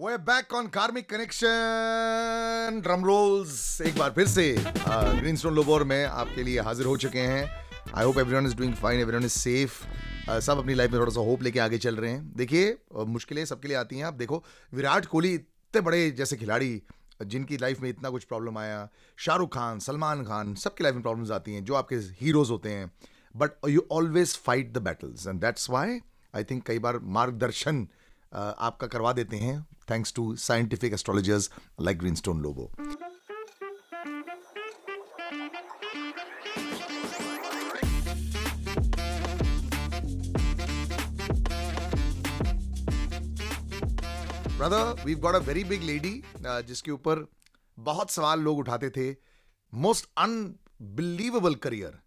We're back on Karmic Connection. Drum rolls. एक बार फिर से ग्रीन स्टोन लोबोर में आपके लिए हाजिर हो चुके हैं। I hope everyone is doing fine everyone is safe सब अपनी लाइफ में थोड़ा सा होप लेके आगे चल रहे हैं। देखिए मुश्किलें सबके लिए आती हैं। आप देखो, विराट कोहली इतने बड़े जैसे खिलाड़ी, जिनकी लाइफ में इतना कुछ प्रॉब्लम आया। शाहरुख खान, सलमान खान, सबकी लाइफ में प्रॉब्लम्स आती हैं, जो आपके हीरोज होते हैं। But you always fight the battles and that's why I think कई बार मार्गदर्शन आपका करवा देते हैं thanks to scientific astrologers like Greenstone Lobo brother we got a very big lady जिसके ऊपर बहुत सवाल लोग उठाते थे। Most unbelievable career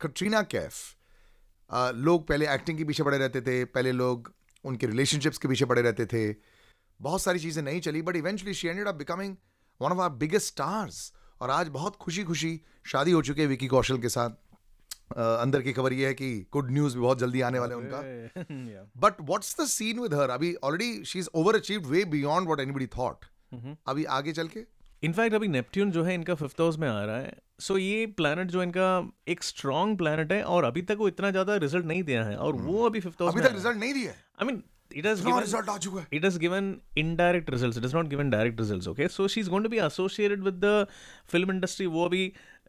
Katrina Kaif लोग पहले एक्टिंग के पीछे पड़े रहते थे, पहले लोग उनके रिलेशनशिप्स के पीछे पड़े रहते थे। बहुत सारी चीज़ें नहीं चली but eventually she ended up becoming one of our biggest stars और आज बहुत खुशी खुशी शादी हो चुकी है विकी कौशल के साथ। uh, अंदर की खबर ये है कि गुड न्यूज़ भी बहुत जल्दी आने वाले उनका। But what's the scene with her अभी already she is over achieved way beyond what anybody thought अभी आगे चल के? इनफैक्ट अभी नेपट्ट्यून जो है इनका फिफ्थ हाउस में आ रहा है। सो so, ये प्लैनेट जो इनका एक स्ट्रॉन्ग प्लैनेट है और अभी तक वो इतना ज़्यादा रिज़ल्ट नहीं दिया है। और वो अभी फिफ्थ हाउस अभी तक रिज़ल्ट नहीं दिया I mean it has given result है it has given indirect results it has not given direct results okay so she's going to be associated with the film industry वो अभी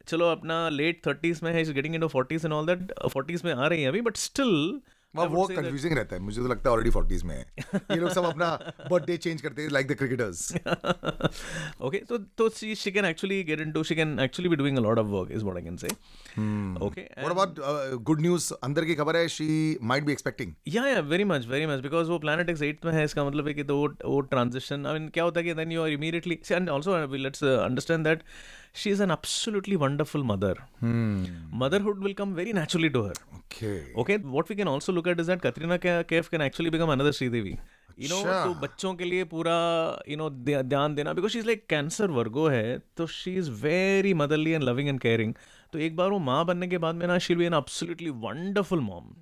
चलो अपना late thirties में है is getting into forties and all that forties में आ रही है अभी बट स्टिल वो वो कंफ्यूजिंग रहता है। मुझे तो लगता है ऑलरेडी फोर्टीज में है। ये लोग सब अपना बर्थडे चेंज करते हैं like the cricketers okay so so she, she can actually get into she can actually be doing a lot of work is what i can say. Okay what about good news अंदर की खबर है she might be expecting yeah yeah very much very much because वो planet एक्स eight में है इसका मतलब है कि तो वो ट्रांजिशन आई मीन क्या होता है कि then you are immediately and also let's understand that she is an absolutely wonderful mother motherhood will come very naturally to her okay Okay, what we can also look at is that Katrina Kaif can actually become another Sridevi. You know, अच्छा। तो बच्चों के लिए पूरा you know ध्यान देना because she is like Cancer Virgo है तो she is very motherly and loving and caring तो एक बार वो माँ बनने के बाद में ना she'll be an absolutely wonderful mom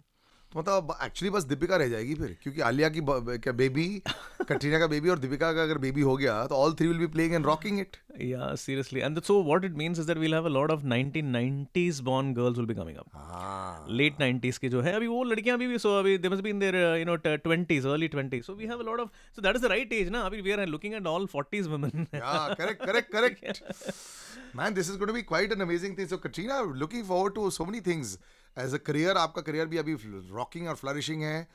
तो मतलब एक्चुअली बस दीपिका रह जाएगी फिर क्योंकि आलिया की क्या बेबी कटरीना का बेबी और दीपिका का अगर बेबी हो गया तो all three will be playing and rocking it yeah seriously and so what it means is that we will have a lot of 1990s born girls will be coming up late 90s के जो है अभी वो लड़कियाँ भी so अभी they must be in there you know 20s early 20s so we have a lot of so that is the right age ना अभी we are looking at all 40s women yeah correct correct correct man this is gonna be quite an amazing thing so Katrina looking forward to so many things As a career आपका career भी अभी rocking और flourishing है।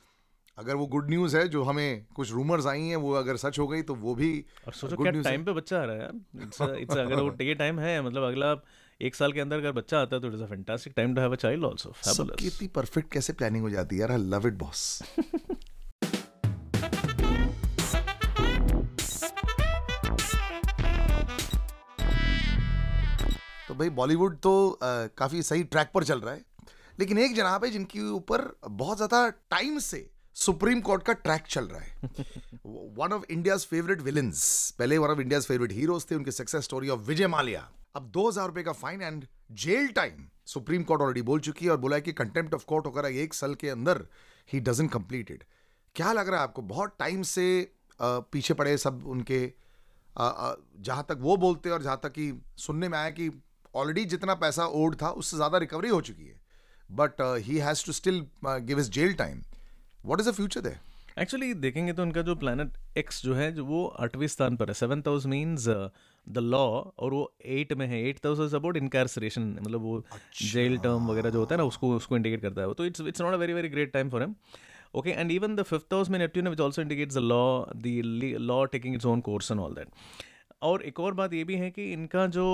अगर वो good news है जो हमें कुछ रूमर्स आई हैं वो अगर सच हो गई तो वो भी और सोचो क्या टाइम पे बच्चा आ रहा है यार। इट्स इट्स अगर वो ये टाइम है मतलब अगला एक साल के अंदर अगर बच्चा आता है तो it's a fantastic time to have a child also सबकी इतनी परफेक्ट कैसे प्लानिंग हो जाती है यार? आई लव इट बॉस तो भाई बॉलीवुड तो अ, काफ़ी सही ट्रैक पर चल रहा है। लेकिन एक जनाब है जिनके ऊपर बहुत ज़्यादा टाइम से सुप्रीम कोर्ट का ट्रैक चल रहा है। One of India's favourite villains पहले one of India's favourite heroes थे उनकी success story of Vijay Mallya अब दो हज़ार रुपए का fine and jail time Supreme Court already बोल चुकी है और बोला है कि कंटेम्प्ट ऑफ़ कोर्ट होकर एक साल के अंदर ही डजन कंप्लीटेड क्या लग रहा है आपको? बहुत टाइम से पीछे पड़े सब उनके जहाँ तक वो बोलते हैं और जहाँ तक कि सुनने में आया कि ऑलरेडी जितना पैसा ओड था उससे ज़्यादा रिकवरी हो चुकी है। But he has to still give is jail time what is the future they actually देखेंगे तो उनका जो प्लानट एक्स जो है जो वो आठवें स्थान पर है। Seventh house means the law और वो एट में है। Eight house is about incarceration मतलब वो जेल टर्म वगैरह जो होता है ना उसको उसको इंडिकेट करता है वो। तो it's it's not a very very great time for him okay and even the fifth house में Neptune which also indicates the law the law taking its own course and all that और एक और बात ये भी है कि इनका जो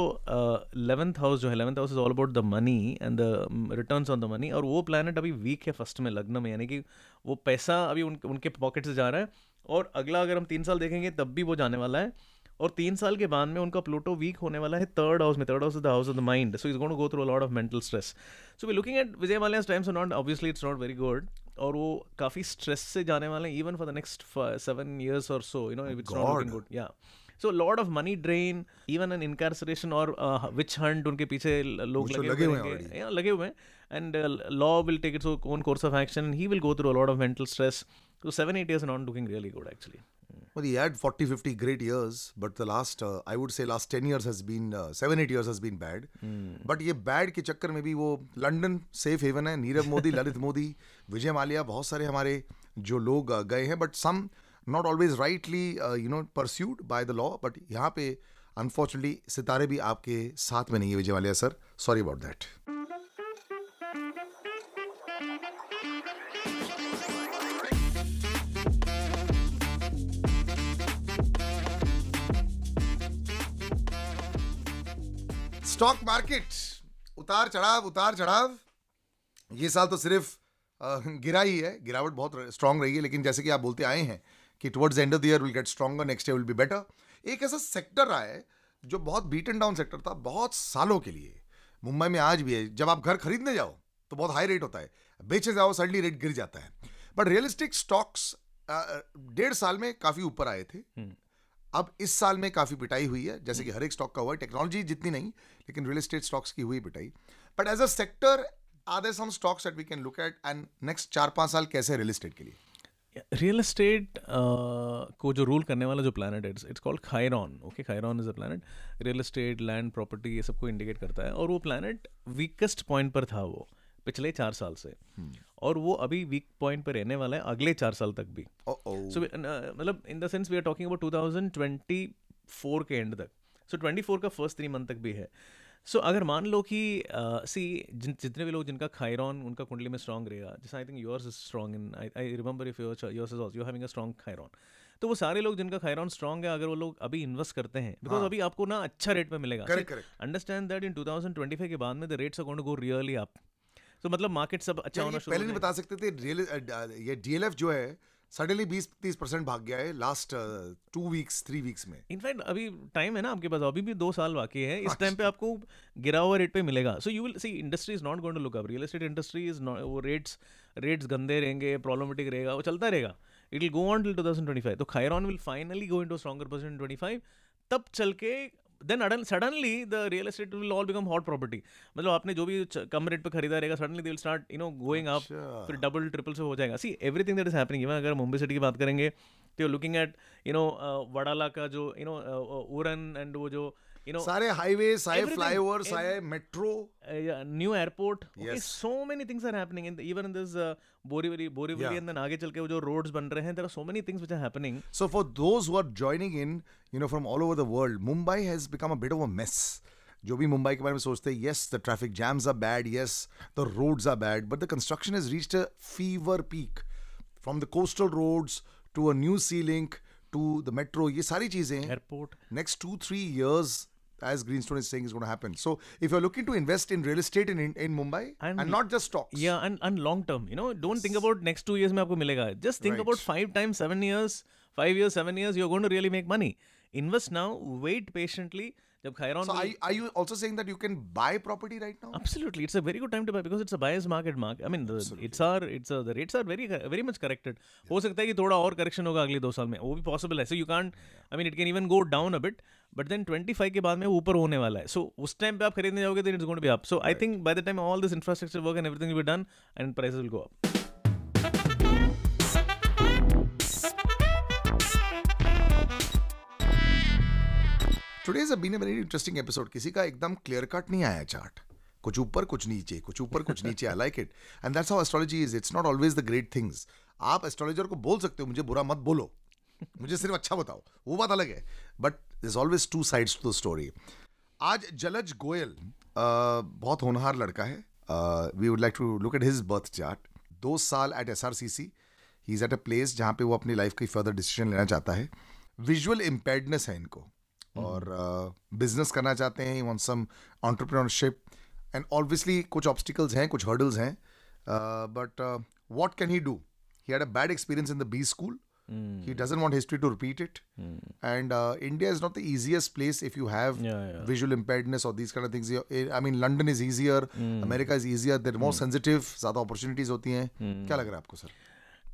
इलेवेंथ हाउस जो है eleventh house is all about the money and the returns on the money और वो प्लानट अभी वीक है फ़र्स्ट में लग्न में यानी कि वो पैसा अभी उन, उनके पॉकेट से जा रहा है और अगला अगर हम तीन साल देखेंगे तब भी वो जाने वाला है और तीन साल के बाद में उनका प्लूटो वीक होने वाला है थर्ड हाउस में third house is the house of the mind so is going to go through lot of mental stress so we looking at Vijay Mallya's times not obviously it's not very good और वो काफ़ी stress से जाने वाले हैं even for the next seven years और so you know it's not good yeah so lot of money drain even an incarceration और witch Hunt उनके पीछे लोग लगे हुए हैं लगे हुए हैं. And law will take its own course of action he will go through a lot of mental stress so seven eight years not looking really good actually. Well, he had 40, 50 great years, but the last, uh, I would say, last 10 years has been, uh, 7, 8 years has been bad. But ये bad के चक्कर में भी वो London safe haven है नीरव मोदी ललित मोदी विजय माल्या बहुत सारे हमारे जो लोग uh, गए हैं but some not always rightly you know pursued by the law but यहाँ पे अनफॉर्चुनेटली सितारे भी आपके साथ में नहीं है, Vijay Mallya sir. Sorry about that stock market उतार चढ़ाव उतार चढ़ाव। ये साल तो सिर्फ़ गिरा ही है। गिरावट बहुत स्ट्रांग रही है, लेकिन जैसे कि आप बोलते आए हैं कि towards end of the year will get stronger next year will be better एक ऐसा सेक्टर रहा है जो बहुत बीटन डाउन सेक्टर था बहुत सालों के लिए। मुंबई में आज भी है जब आप घर खरीदने जाओ तो बहुत हाई रेट होता है। बेचे जाओ सडनली रेट गिर जाता है। बट रियलिस्टिक स्टॉक्स डेढ़ साल में काफ़ी ऊपर आए थे। अब इस साल में काफ़ी पिटाई हुई है। जैसे कि हर एक स्टॉक का हुआ है टेक्नोलॉजी जितनी नहीं लेकिन रियल एस्टेट स्टॉक्स की हुई पिटाई। But as a sector are there some stocks that we can look at and next चार पाँच साल कैसे रियल एस्टेट के लिए? रियल एस्टेट को जो रूल करने वाला जो प्लानट है it's called Chiron okay Chiron is a planet real estate land property ये सबको इंडिकेट करता है। और वो प्लानट वीकेस्ट पॉइंट पर था वो पिछले चार साल से। और वो अभी वीक पॉइंट पर रहने वाला है अगले चार साल तक भी। सो मतलब in the sense we are talking about 2024 के एंड तक। सो 24 का फ़र्स्ट थ्री मंथ तक भी है। सो so, अगर मान लो कि सी जिन जितने भी लोग जिनका खायरॉन उनका कुंडली में स्ट्रॉन्ग रहेगा जैसे I think yours is strong in I remember if yours yours is you having a strong Chiron तो वो सारे लोग जिनका खायरॉन स्ट्रॉन्ग है अगर वो लोग अभी इन्वेस्ट करते हैं बिकॉज़ हाँ. अभी आपको ना अच्छा रेट पे मिलेगा. अंडरस्टैंड दैट इन 2025 के बाद में the rates are going to go really up so मतलब मार्केट सब अच्छा होना शुरू पहले नहीं बता सकते थे ये डीएलएफ जो है सडनली 20 30 परसेंट भाग गया है last two weeks three weeks में। इनफैक्ट अभी टाइम है ना आपके पास अभी भी दो साल बाकी है इस टाइम पे आपको गिरा हुआ रेट पे मिलेगा। So you will see industry is not going to look up real estate industry is वो रेट्स रेट्स गंदे रहेंगे प्रॉब्लमेटिक रहेगा वो चलता रहेगा। It will go on till 2025 तो Chiron will finally go into stronger position in 25 तब चल के then suddenly the real estate will all become hot property मतलब आपने जो भी कम रेट पर खरीदा रहेगा suddenly they will start you know going up. फिर डबल ट्रिपल से हो जाएगा। See everything that is happening even अगर मुंबई सिटी की बात करेंगे तो looking at you know Wadala का जो यू नो उरन एंड वो जो यू नो सारे हाईवेज आए Everything. फ्लाईओवर्स Every- आए metro new airport Yes. So many things are happening in even in this Borivali Borivali Yeah. And then आगे चल के वो जो रोड्स बन रहे हैं there are so many things which are happening So for those who are joining in, you know, from all over the world, Mumbai has become a bit of a mess. जो भी मुंबई के बारे में सोचते हैं yes the traffic jams are bad yes the roads are bad but the construction has reached a fever peak from the coastal roads to a new sea link to the metro ये सारी चीज़ें airport next two three years as Greenstone is saying is going to happen so if you're looking to invest in real estate in in, in Mumbai And- and, not just stocks yeah, and and long term, you know, don't yes. think about next two years. Mein aapko milega. Just think Right. about five times, seven years, five years, seven years. You're going to really make money. Invest now. Wait patiently. जब Chiron so I are you also saying that you can buy property right now absolutely it's a very good time to buy because it's a buyer's market market I mean it's are it's the rates are very very much corrected हो सकता है कि थोड़ा और correction होगा अगले दो साल में। वो भी पॉसिबल है। So you can't I mean it can even go down a bit but then 25 के बाद में ऊपर होने वाला है। सो so, उस टाइम पे आप खरीदने जाओगे then it's going to be up so I think by the time all this infrastructure work and everything will be done and prices will today is been very interesting episode किसी का एकदम clear cut नहीं आया chart कुछ ऊपर, कुछ नीचे, कुछ ऊपर, कुछ नीचे. I like it and that's how astrology is it's not always the great things आप एस्ट्रोलॉजर को बोल सकते हो, मुझे बुरा मत बोलो. मुझे सिर्फ़ अच्छा बताओ. वो बात अलग है. But is always two sides to the story आज जलज गोयल बहुत होनहार लड़का है. We would like to look at his birth chart दो साल at S R C C he is at a place जहाँ पे वो अपनी लाइफ की फर्दर डिसीज़न लेना चाहता है. विजुअल इम्पेयर्डनेस है इनको. और बिज़नेस करना चाहते हैं want some entrepreneurship and obviously कुछ ऑब्स्टिकल्स हैं कुछ हर्डल्स हैं but what can he do he had a bad experience in the B school he doesn't want history to repeat it and uh, india is not the easiest place if you have Yeah, yeah. visual impairedness or these kind of things i mean london is easier america is easier they're more sensitive ज़्यादा opportunities होती हैं क्या लग रहा है आपको sir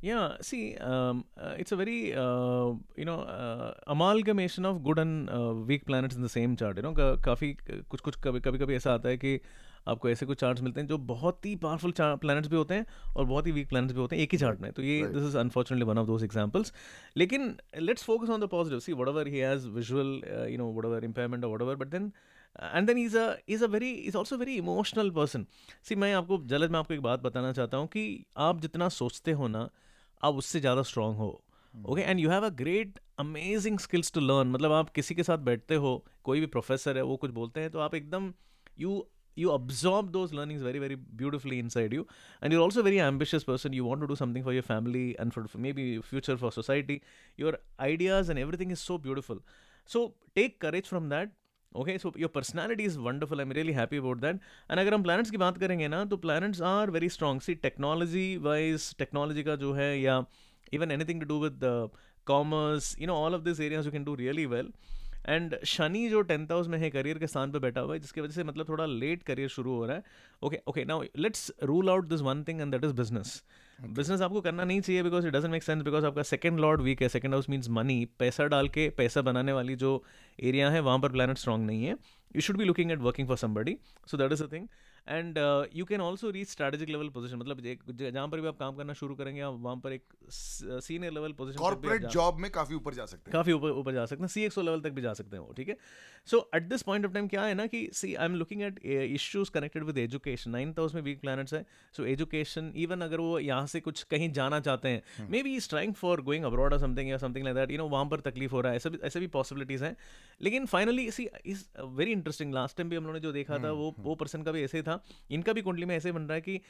Yeah, see, um, uh, it's a very uh, you know uh, amalgamation of good and uh, weak planets in the same chart. You know, काफ़ी कुछ कुछ कभी कभी कभी ऐसा आता है कि आपको ऐसे कुछ चार्ट्स मिलते हैं जो बहुत ही पावरफुल प्लैनेट्स भी होते हैं और बहुत ही वीक प्लैनेट्स भी होते हैं एक ही चार्ट में। तो ये this is unfortunately one of those examples लेकिन let's focus on the positive see whatever he has visual you know whatever impairment और whatever but then and then is as a very is also very emotional person see मैं आपको जलद मैं आपको एक बात बताना चाहता हूँ कि आप जितना सोचते हो ना आप उससे ज़्यादा स्ट्रांग हो। Okay and you have a great amazing skills to learn मतलब आप किसी के साथ बैठते हो कोई भी प्रोफेसर है वो कुछ बोलते हैं तो आप एकदम you you absorb those learnings very very beautifully inside you and you also very ambitious person you want to do something for your family and for maybe future for society your ideas and everything is so beautiful so take courage from that okay so your personality is wonderful I am really happy about that and अगर हम planets की बात करेंगे ना तो planets are very strong see technology wise technology का जो है या even anything to do with commerce you know all of this areas you can do really well and Shani जो टेंथ हाउस में है करियर के स्थान पर बैठा हुआ है जिसकी वजह से मतलब थोड़ा लेट करियर शुरू हो रहा है। Okay okay now let's rule out this one thing and that is business business आपको करना नहीं चाहिए because it doesn't make sense because आपका सेकंड लॉर्ड वीक है। सेकंड हाउस मीन्स मनी पैसा डाल के पैसा बनाने वाली जो एरिया है वहाँ पर प्लानट स्ट्रॉन्ग नहीं है। यू शुड भी looking at working for somebody so that is a thing and you can also reach strategic level position मतलब जहाँ पर भी आप काम करना शुरू करेंगे आप वहाँ पर एक senior level position corporate job में काफ़ी ऊपर जा सकते हैं। काफ़ी ऊपर ऊपर जा सकते हैं। सी एक्सओ लेवल तक भी जा सकते हैं वो ठीक है? So at this point of time क्या है ना कि see I am looking at issues connected with education ninth house में वीक प्लैनेट्स है। सो एजुकेशन इवन अगर वो यहाँ से कुछ कहीं जाना चाहते हैं maybe is trying for going abroad और समथिंग या something like that you know वहाँ पर तकलीफ़ हो रहा है ऐसे भी ऐसे भी पॉसिबिलिटीज़ हैं। लेकिन finally see is very interesting last time भी हम लोगों ने जो देखा था हम्म, वो हम्म। वो पर्सन का भी ऐसे ही था। इनका भी कुंडली में ऐसे बन रहा है कि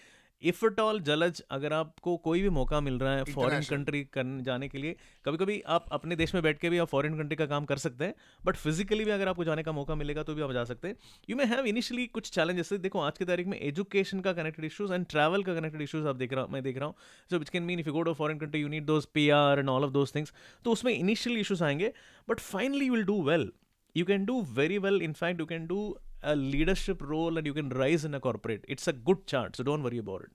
इफ़ एट ऑल जलज अगर आपको कोई भी मौका मिल रहा है फॉरेन कंट्री करने जाने के लिए कभी कभी आप अपने देश में बैठ के भी आप फॉरेन कंट्री का काम कर सकते हैं बट फिजिकली भी अगर आपको जाने का मौका मिलेगा तो भी आप जा सकते हैं। यू मे हैव इनिशियली कुछ चैलेंजेस देखो आज की तारीख में एजुकेशन का कनेक्टेड इशूज एंड ट्रैवल का कनेक्टेड इशूज आप देख रहा मैं देख रहा हूँ। So which can mean if you go to foreign country you need those P R and all of those things तो उसमें इनिशियल इशूज आएँगे but finally you will do well can do very well in fact you can do a leadership role and you can rise in a corporate. It's a good chart, so don't worry about it.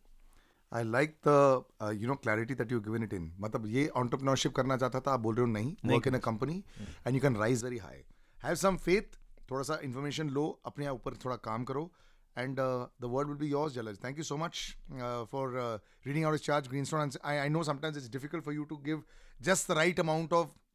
I like the you know clarity that you given it in मतलब ये entrepreneurship करना चाहता था आप बोल रहे हो नहीं work in a company and you can rise very high have some faith थोड़ा सा इन्फॉर्मेशन लो अपने ऊपर थोड़ा काम करो and uh, the word will be yours, Jalaj. Thank you so much uh, for uh, reading out his charge, Greenstone. And I, I know sometimes it's difficult for you to give just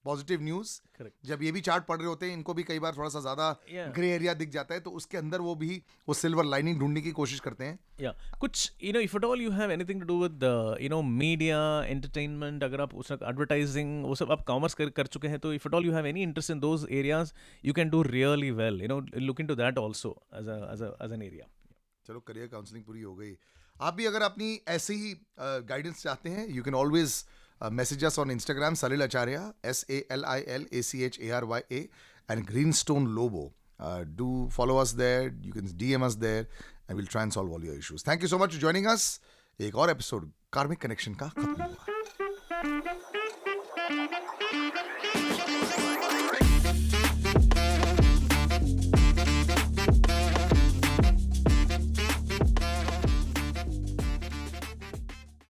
positive news जब ये भी chart पढ़ रहे होते हैं इनको भी कई बार थोड़ा सा ज़्यादा ग्रे एरिया दिख जाता है तो उसके अंदर वो भी वो सिल्वर लाइनिंग ढूँढने की कोशिश करते हैं। या कुछ you know if at all you have anything to do with you know media entertainment अगर आप उस एडवर्टाइजिंग वो सब आप कॉमर्स कर, कर चुके हैं तो if at all you have any interest in those areas you can do really well you know look into that also as as an area चलो करियर काउंसलिंग पूरी हो गई। आप भी अगर अपनी ऐसे ही गाइडेंस uh, चाहते हैं you can always message on Instagram Salil Acharya S A L I L A C H A R Y A and Greenstone Lobo do follow us there you can D M us there I will try and solve all your issues thank you so much joining us एक और episode karmic connection का खत्म हुआ।